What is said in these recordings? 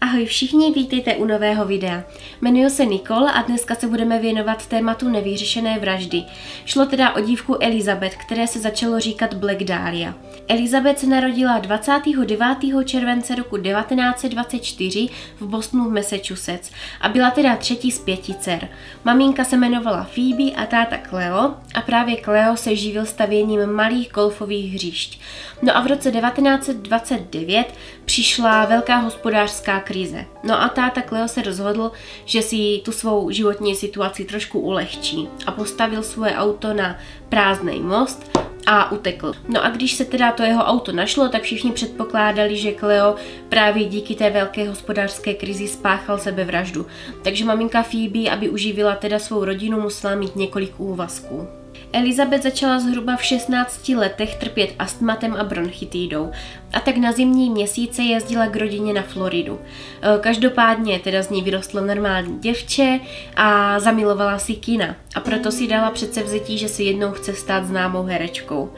Ahoj všichni, vítejte u nového videa. Jmenuji se Nicole a dneska se budeme věnovat tématu nevyřešené vraždy. Šlo teda o dívku Elizabeth, které se začalo říkat Black Dahlia. Elizabeth se narodila 29. července roku 1924 v Bostonu v Massachusetts a byla teda třetí z pěti dcer. Maminka se jmenovala Phoebe a táta Cleo a právě Cleo se živil stavěním malých golfových hřišť. No a v roce 1929 přišla velká hospodářská krize. No a táta Cleo se rozhodl, že si tu svou životní situaci trošku ulehčí a postavil svoje auto na prázdný most a utekl. No a když se teda to jeho auto našlo, tak všichni předpokládali, že Cleo právě díky té velké hospodářské krizi spáchal sebevraždu. Takže maminka Phoebe, aby uživila teda svou rodinu, musela mít několik úvazků. Elizabeth začala zhruba v 16 letech trpět astmatem a bronchitidou a tak na zimní měsíce jezdila k rodině na Floridu. E, každopádně teda z ní vyrostlo normální děvče a zamilovala si kina a proto si dala přece vzití, že si jednou chce stát známou herečkou.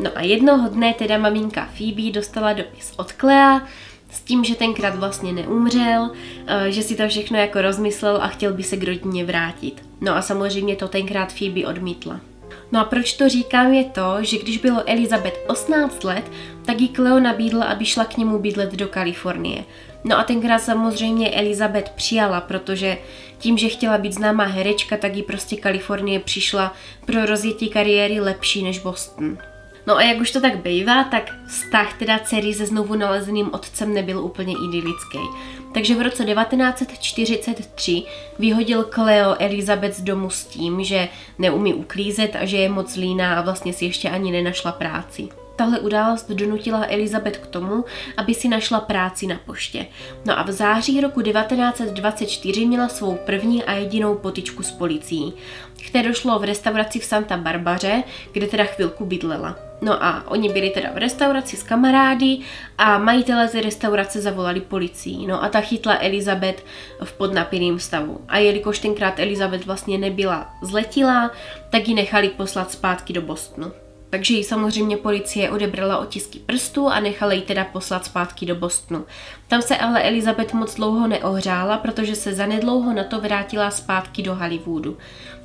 No a jednoho dne teda maminka Phoebe dostala dopis od Clea, s tím, že tenkrát vlastně neumřel, e, že si to všechno jako rozmyslel a chtěl by se k rodině vrátit. No a samozřejmě to tenkrát Phoebe odmítla. No a proč to říkám je to, že když bylo Elizabeth 18 let, tak jí Cleo nabídla, aby šla k němu bydlet do Kalifornie. No a tenkrát samozřejmě Elizabeth přijala, protože tím, že chtěla být známá herečka, tak jí prostě Kalifornie přišla pro rozjetí kariéry lepší než Boston. No a jak už to tak bývá, tak vztah teda dcery se znovu nalezeným otcem nebyl úplně idylický. Takže v roce 1943 vyhodil Cleo Elizabeth z domu s tím, že neumí uklízet a že je moc líná a vlastně si ještě ani nenašla práci. Tahle událost donutila Elizabeth k tomu, aby si našla práci na poště. No a v září roku 1924 měla svou první a jedinou potičku s policií, které došlo v restauraci v Santa Barbaře, kde teda chvilku bydlela. No a oni byli teda v restauraci s kamarády a majitelé ze restaurace zavolali policii. No a ta chytla Elizabeth v podnapilým stavu. A jelikož tenkrát Elizabeth vlastně nebyla zletilá, tak ji nechali poslat zpátky do Bostonu. Takže ji samozřejmě policie odebrala otisky prstů a nechala ji teda poslat zpátky do Bostonu. Tam se ale Elizabeth moc dlouho neohřála, protože se zanedlouho na to vrátila zpátky do Hollywoodu.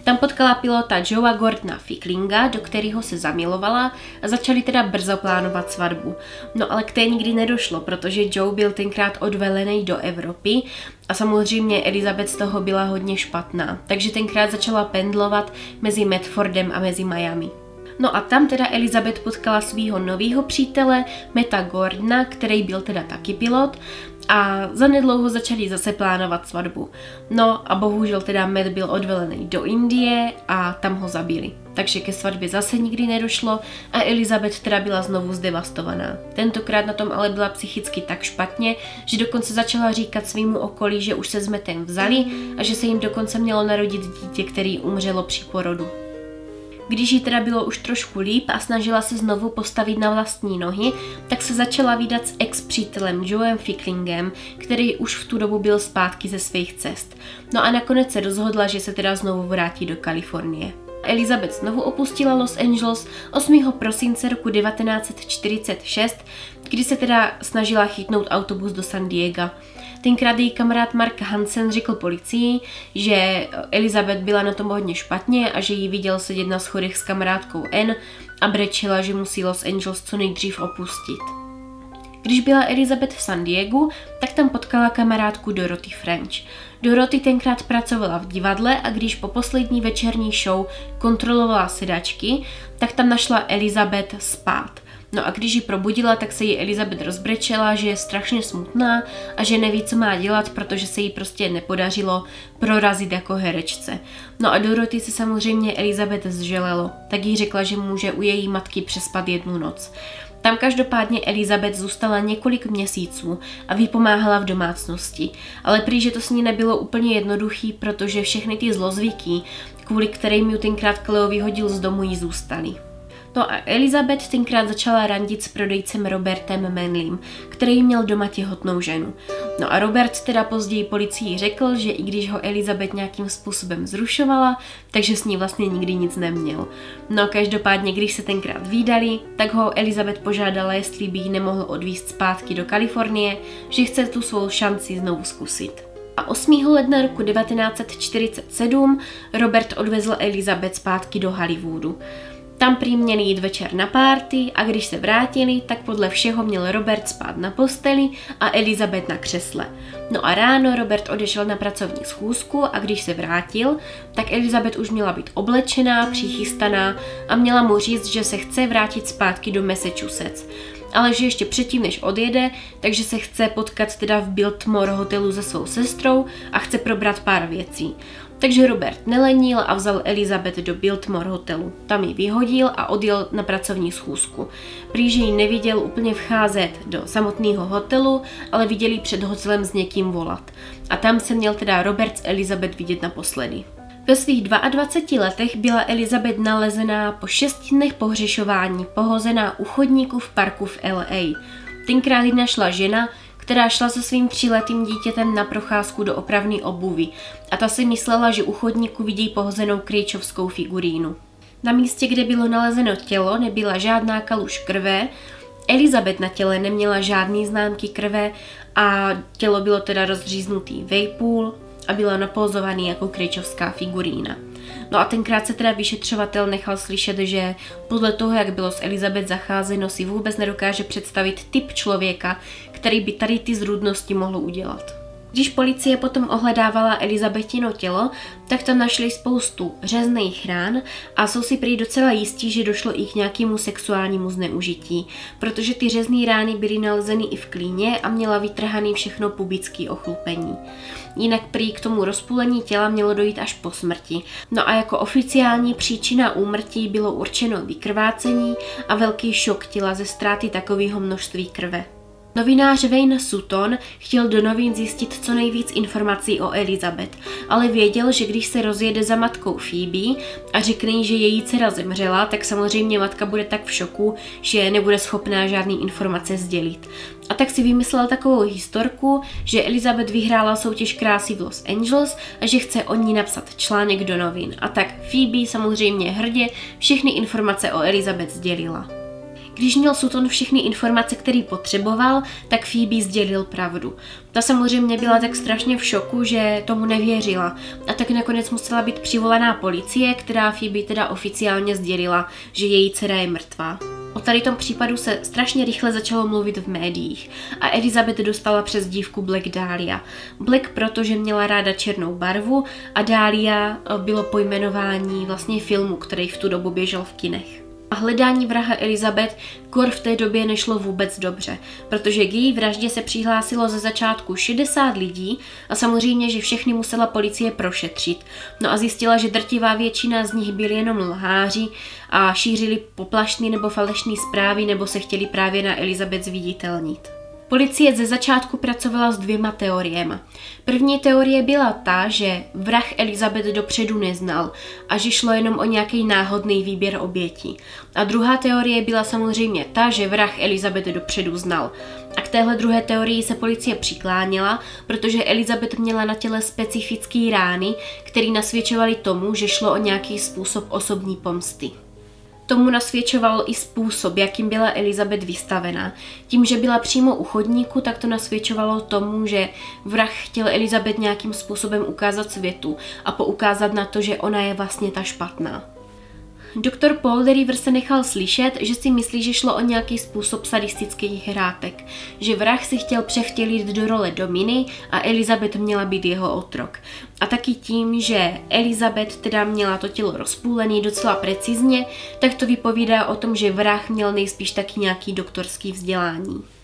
Tam potkala pilota Joea Gordona Ficklinga, do kterého se zamilovala a začali teda brzo plánovat svatbu. No ale k té nikdy nedošlo, protože Joe byl tenkrát odvelený do Evropy a samozřejmě Elizabeth z toho byla hodně špatná, takže tenkrát začala pendlovat mezi Medfordem a mezi Miami. No a tam teda Elizabeth potkala svého nového přítele, Meta Gordona, který byl teda taky pilot a zanedlouho začali zase plánovat svatbu. No a bohužel teda Matt byl odvelený do Indie a tam ho zabili. Takže ke svatbě zase nikdy nedošlo a Elizabeth teda byla znovu zdevastovaná. Tentokrát na tom ale byla psychicky tak špatně, že dokonce začala říkat svýmu okolí, že už se s Metem vzali a že se jim dokonce mělo narodit dítě, který umřelo při porodu. Když jí teda bylo už trošku líp a snažila se znovu postavit na vlastní nohy, tak se začala výdat s ex-přítelem Joem Ficklingem, který už v tu dobu byl zpátky ze svých cest. No a nakonec se rozhodla, že se teda znovu vrátí do Kalifornie. Elizabeth znovu opustila Los Angeles 8. prosince roku 1946, kdy se teda snažila chytnout autobus do San Diego. Tenkrát její kamarád Mark Hansen řekl policii, že Elizabeth byla na tom hodně špatně a že ji viděl sedět na schodech s kamarádkou N a brečela, že musí Los Angeles co nejdřív opustit. Když byla Elizabeth v San Diego, tak tam potkala kamarádku Dorothy French. Dorothy tenkrát pracovala v divadle a když po poslední večerní show kontrolovala sedačky, tak tam našla Elizabeth spát. No a když ji probudila, tak se jí Elizabeth rozbrečela, že je strašně smutná a že neví, co má dělat, protože se jí prostě nepodařilo prorazit jako herečce. No a Dorothy se samozřejmě Elizabeth zželelo, tak jí řekla, že může u její matky přespat jednu noc. Tam každopádně Elizabeth zůstala několik měsíců a vypomáhala v domácnosti, ale prý, že to s ní nebylo úplně jednoduchý, protože všechny ty zlozvyky, kvůli kterým ju tenkrát Cleo vyhodil z domu, jí zůstaly. No a Elizabeth tenkrát začala randit s prodejcem Robertem Manlym, který měl doma těhotnou ženu. No a Robert teda později policii řekl, že i když ho Elizabeth nějakým způsobem zrušovala, takže s ní vlastně nikdy nic neměl. No každopádně, když se tenkrát výdali, tak ho Elizabeth požádala, jestli by ji nemohl odvízt zpátky do Kalifornie, že chce tu svou šanci znovu zkusit. A 8. ledna roku 1947 Robert odvezl Elizabeth zpátky do Hollywoodu. Tam prý měli jít večer na párty a když se vrátili, tak podle všeho měl Robert spát na posteli a Elizabeth na křesle. No a ráno Robert odešel na pracovní schůzku a když se vrátil, tak Elizabeth už měla být oblečená, přichystaná a měla mu říct, že se chce vrátit zpátky do Massachusetts ale že ještě předtím, než odjede, takže se chce potkat teda v Biltmore hotelu se svou sestrou a chce probrat pár věcí. Takže Robert nelenil a vzal Elizabeth do Biltmore hotelu. Tam ji vyhodil a odjel na pracovní schůzku. Prý, že ji neviděl úplně vcházet do samotného hotelu, ale viděl ji před hotelem s někým volat. A tam se měl teda Robert s Elizabeth vidět naposledy. Ve svých 22 letech byla Elizabeth nalezená po 6 dnech pohřešování pohozená u chodníku v parku v LA. Tenkrát ji našla žena, která šla se svým tříletým dítětem na procházku do opravny obuvy a ta si myslela, že u chodníku vidí pohozenou kryčovskou figurínu. Na místě, kde bylo nalezeno tělo, nebyla žádná kaluž krve, Elizabeth na těle neměla žádný známky krve a tělo bylo teda rozříznutý vejpůl, a byla napózovaný jako kryčovská figurína. No a tenkrát se teda vyšetřovatel nechal slyšet, že podle toho, jak bylo s Elizabeth zacházeno, si vůbec nedokáže představit typ člověka, který by tady ty zrůdnosti mohl udělat. Když policie potom ohledávala Elizabetino tělo, tak tam našli spoustu řezných rán a jsou si prý docela jistí, že došlo i k nějakému sexuálnímu zneužití, protože ty řezné rány byly nalezeny i v klíně a měla vytrhaný všechno pubický ochlupení. Jinak prý k tomu rozpůlení těla mělo dojít až po smrti. No a jako oficiální příčina úmrtí bylo určeno vykrvácení a velký šok těla ze ztráty takového množství krve. Novinář Wayne Sutton chtěl do novin zjistit co nejvíc informací o Elizabeth, ale věděl, že když se rozjede za matkou Phoebe a řekne jí, že její dcera zemřela, tak samozřejmě matka bude tak v šoku, že nebude schopná žádný informace sdělit. A tak si vymyslel takovou historku, že Elizabeth vyhrála soutěž krásy v Los Angeles a že chce o ní napsat článek do novin. A tak Phoebe samozřejmě hrdě všechny informace o Elizabeth sdělila. Když měl Sutton všechny informace, které potřeboval, tak Phoebe sdělil pravdu. Ta samozřejmě byla tak strašně v šoku, že tomu nevěřila. A tak nakonec musela být přivolaná policie, která Phoebe teda oficiálně sdělila, že její dcera je mrtvá. O tady tom případu se strašně rychle začalo mluvit v médiích a Elizabeth dostala přes dívku Black Dahlia. Black protože měla ráda černou barvu a Dahlia bylo pojmenování vlastně filmu, který v tu dobu běžel v kinech a hledání vraha Elizabeth Kor v té době nešlo vůbec dobře, protože k její vraždě se přihlásilo ze začátku 60 lidí a samozřejmě, že všechny musela policie prošetřit. No a zjistila, že drtivá většina z nich byli jenom lháři a šířili poplašný nebo falešné zprávy nebo se chtěli právě na Elizabeth zviditelnit. Policie ze začátku pracovala s dvěma teoriemi. První teorie byla ta, že vrah Elizabeth dopředu neznal a že šlo jenom o nějaký náhodný výběr obětí. A druhá teorie byla samozřejmě ta, že vrah Elizabeth dopředu znal. A k téhle druhé teorii se policie přikláněla, protože Elizabeth měla na těle specifické rány, které nasvědčovaly tomu, že šlo o nějaký způsob osobní pomsty. Tomu nasvědčoval i způsob, jakým byla Elizabeth vystavena. Tím, že byla přímo u chodníku, tak to nasvědčovalo tomu, že vrah chtěl Elizabeth nějakým způsobem ukázat světu a poukázat na to, že ona je vlastně ta špatná. Doktor Paul Deriver se nechal slyšet, že si myslí, že šlo o nějaký způsob sadistických hrátek, že vrah si chtěl převtělit do role Dominy a Elizabeth měla být jeho otrok. A taky tím, že Elizabeth teda měla to tělo rozpůlené docela precizně, tak to vypovídá o tom, že vrah měl nejspíš taky nějaký doktorský vzdělání.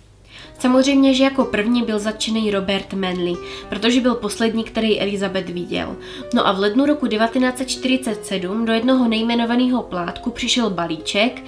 Samozřejmě, že jako první byl zatčený Robert Manley, protože byl poslední, který Elizabeth viděl. No a v lednu roku 1947 do jednoho nejmenovaného plátku přišel balíček,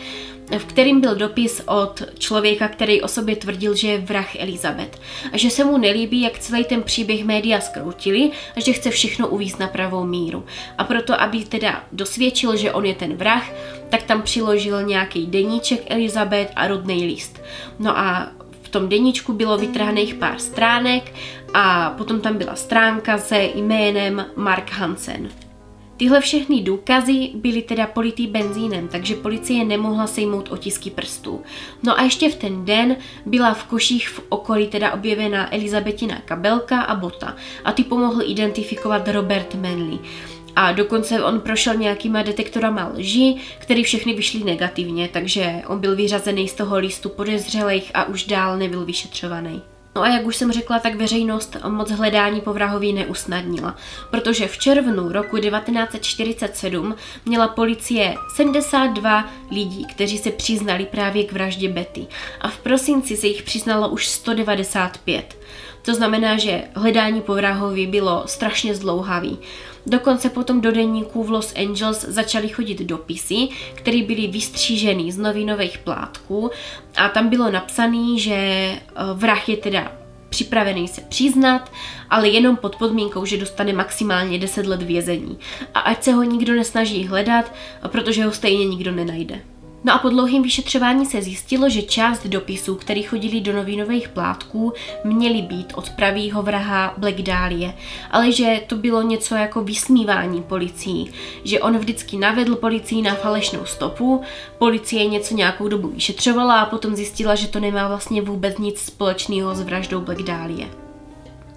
v kterým byl dopis od člověka, který o sobě tvrdil, že je vrah Elizabeth a že se mu nelíbí, jak celý ten příběh média skroutili a že chce všechno uvízt na pravou míru. A proto, aby teda dosvědčil, že on je ten vrah, tak tam přiložil nějaký deníček Elizabeth a rodný list. No a tom deníčku bylo vytrhaných pár stránek a potom tam byla stránka se jménem Mark Hansen. Tyhle všechny důkazy byly teda politý benzínem, takže policie nemohla sejmout otisky prstů. No a ještě v ten den byla v koších v okolí teda objevena Elizabetina kabelka a bota a ty pomohl identifikovat Robert Manley. A dokonce on prošel nějakýma detektorama lži, který všechny vyšly negativně, takže on byl vyřazený z toho listu podezřelých a už dál nebyl vyšetřovaný. No a jak už jsem řekla, tak veřejnost moc hledání po vrahovi neusnadnila, protože v červnu roku 1947 měla policie 72 lidí, kteří se přiznali právě k vraždě Betty a v prosinci se jich přiznalo už 195. To znamená, že hledání po vrahovi bylo strašně zdlouhavý. Dokonce potom do denníků v Los Angeles začaly chodit dopisy, které byly vystříženy z novinových plátků a tam bylo napsané, že eh, vrah je teda připravený se přiznat, ale jenom pod podmínkou, že dostane maximálně 10 let vězení. A ať se ho nikdo nesnaží hledat, protože ho stejně nikdo nenajde. No a po dlouhém vyšetřování se zjistilo, že část dopisů, které chodili do novinových plátků, měly být od pravýho vraha Black Dahlia, ale že to bylo něco jako vysmívání policií, že on vždycky navedl policii na falešnou stopu, policie něco nějakou dobu vyšetřovala a potom zjistila, že to nemá vlastně vůbec nic společného s vraždou Black Dahlia.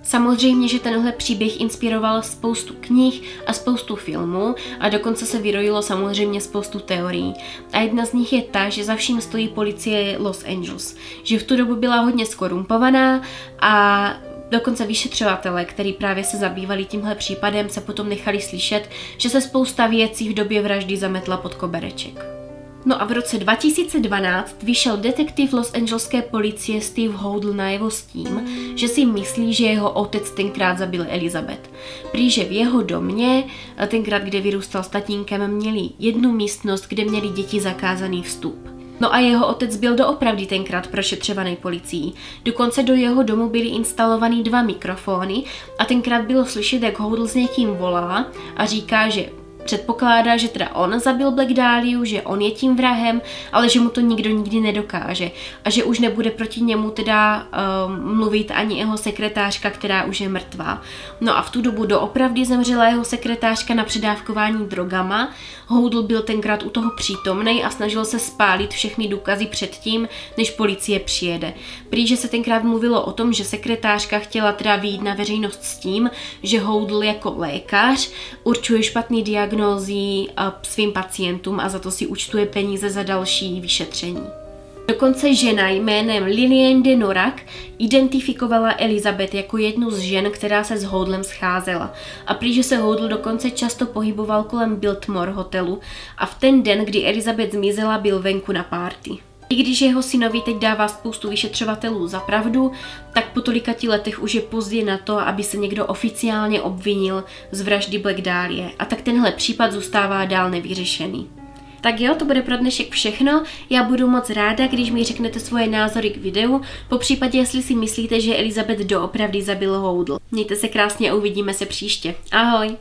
Samozřejmě, že tenhle příběh inspiroval spoustu knih a spoustu filmů a dokonce se vyrojilo samozřejmě spoustu teorií. A jedna z nich je ta, že za vším stojí policie Los Angeles, že v tu dobu byla hodně skorumpovaná a Dokonce vyšetřovatele, který právě se zabývali tímhle případem, se potom nechali slyšet, že se spousta věcí v době vraždy zametla pod kobereček. No a v roce 2012 vyšel detektiv Los Angeleské policie Steve Houdl najevo s tím, že si myslí, že jeho otec tenkrát zabil Elizabeth. Prý, v jeho domě, tenkrát, kde vyrůstal s tatínkem, měli jednu místnost, kde měli děti zakázaný vstup. No a jeho otec byl doopravdy tenkrát prošetřovaný policií. Dokonce do jeho domu byly instalovaný dva mikrofony a tenkrát bylo slyšet, jak Houdl s někým volá a říká, že Předpokládá, že teda on zabil Black Dahliu, že on je tím vrahem, ale že mu to nikdo nikdy nedokáže a že už nebude proti němu teda um, mluvit ani jeho sekretářka, která už je mrtvá. No a v tu dobu doopravdy zemřela jeho sekretářka na předávkování drogama. Houdl byl tenkrát u toho přítomný a snažil se spálit všechny důkazy předtím, než policie přijede. Prý, že se tenkrát mluvilo o tom, že sekretářka chtěla teda výjít na veřejnost s tím, že Houdl jako lékař určuje špatný diagnóz diagnózí svým pacientům a za to si účtuje peníze za další vyšetření. Dokonce žena jménem Lillian de Norak identifikovala Elizabeth jako jednu z žen, která se s Houdlem scházela. A prý, se Houdl dokonce často pohyboval kolem Biltmore hotelu a v ten den, kdy Elizabeth zmizela, byl venku na párty. I když jeho synovi teď dává spoustu vyšetřovatelů za pravdu, tak po tolikati letech už je pozdě na to, aby se někdo oficiálně obvinil z vraždy Black Dahlia a tak tenhle případ zůstává dál nevyřešený. Tak jo, to bude pro dnešek všechno. Já budu moc ráda, když mi řeknete svoje názory k videu, po případě, jestli si myslíte, že Elizabeth doopravdy zabil Houdl. Mějte se krásně a uvidíme se příště. Ahoj!